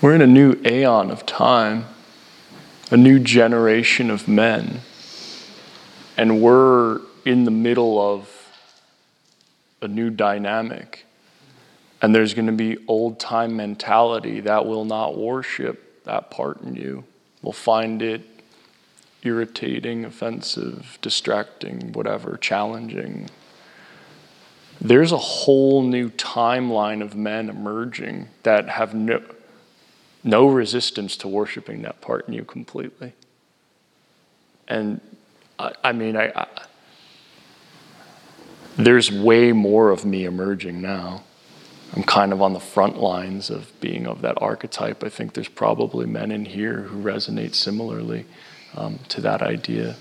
We're in a new aeon of time, a new generation of men, and we're in the middle of a new dynamic. And there's going to be old time mentality that will not worship that part in you, will find it irritating, offensive, distracting, whatever, challenging. There's a whole new timeline of men emerging that have no, no resistance to worshiping that part in you completely. And I, I mean, I, I, there's way more of me emerging now. I'm kind of on the front lines of being of that archetype. I think there's probably men in here who resonate similarly um, to that idea.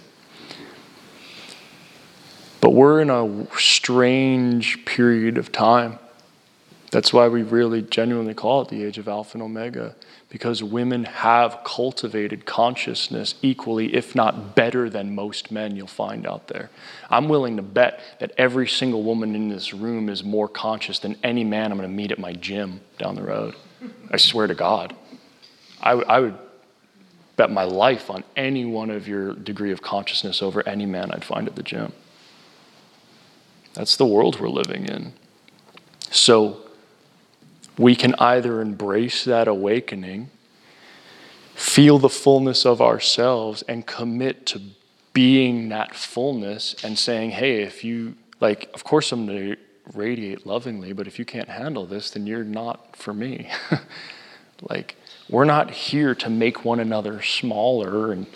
But we're in a strange period of time. That's why we really genuinely call it the age of Alpha and Omega, because women have cultivated consciousness equally, if not better than most men you'll find out there. I'm willing to bet that every single woman in this room is more conscious than any man I'm going to meet at my gym down the road. I swear to God. I, I would bet my life on any one of your degree of consciousness over any man I'd find at the gym. That's the world we're living in. So we can either embrace that awakening, feel the fullness of ourselves, and commit to being that fullness and saying, hey, if you, like, of course I'm going to radiate lovingly, but if you can't handle this, then you're not for me. like, we're not here to make one another smaller and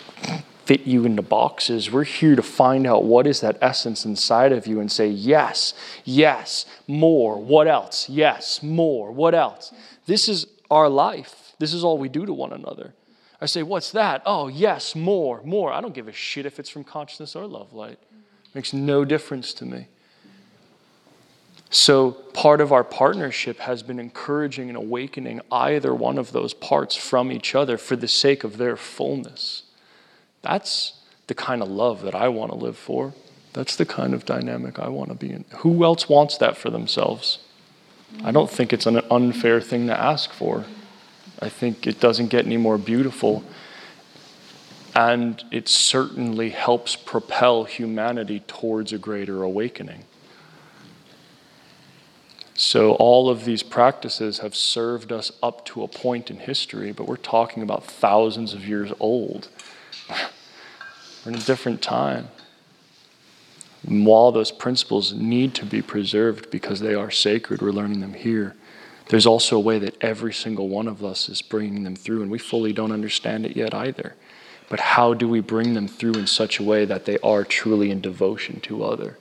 fit you into boxes. We're here to find out what is that essence inside of you and say, yes, yes, more. What else? Yes, more. What else? This is our life. This is all we do to one another. I say, what's that? Oh, yes, more, more. I don't give a shit if it's from consciousness or love light. It makes no difference to me. So, part of our partnership has been encouraging and awakening either one of those parts from each other for the sake of their fullness. That's the kind of love that I want to live for. That's the kind of dynamic I want to be in. Who else wants that for themselves? I don't think it's an unfair thing to ask for. I think it doesn't get any more beautiful. And it certainly helps propel humanity towards a greater awakening. So, all of these practices have served us up to a point in history, but we're talking about thousands of years old. We're in a different time. And while those principles need to be preserved because they are sacred, we're learning them here. There's also a way that every single one of us is bringing them through, and we fully don't understand it yet either. But how do we bring them through in such a way that they are truly in devotion to other?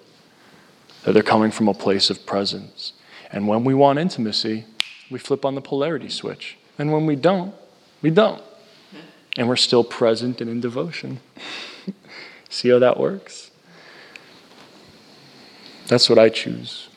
That they're coming from a place of presence and when we want intimacy, we flip on the polarity switch. And when we don't, we don't. And we're still present and in devotion. See how that works? That's what I choose.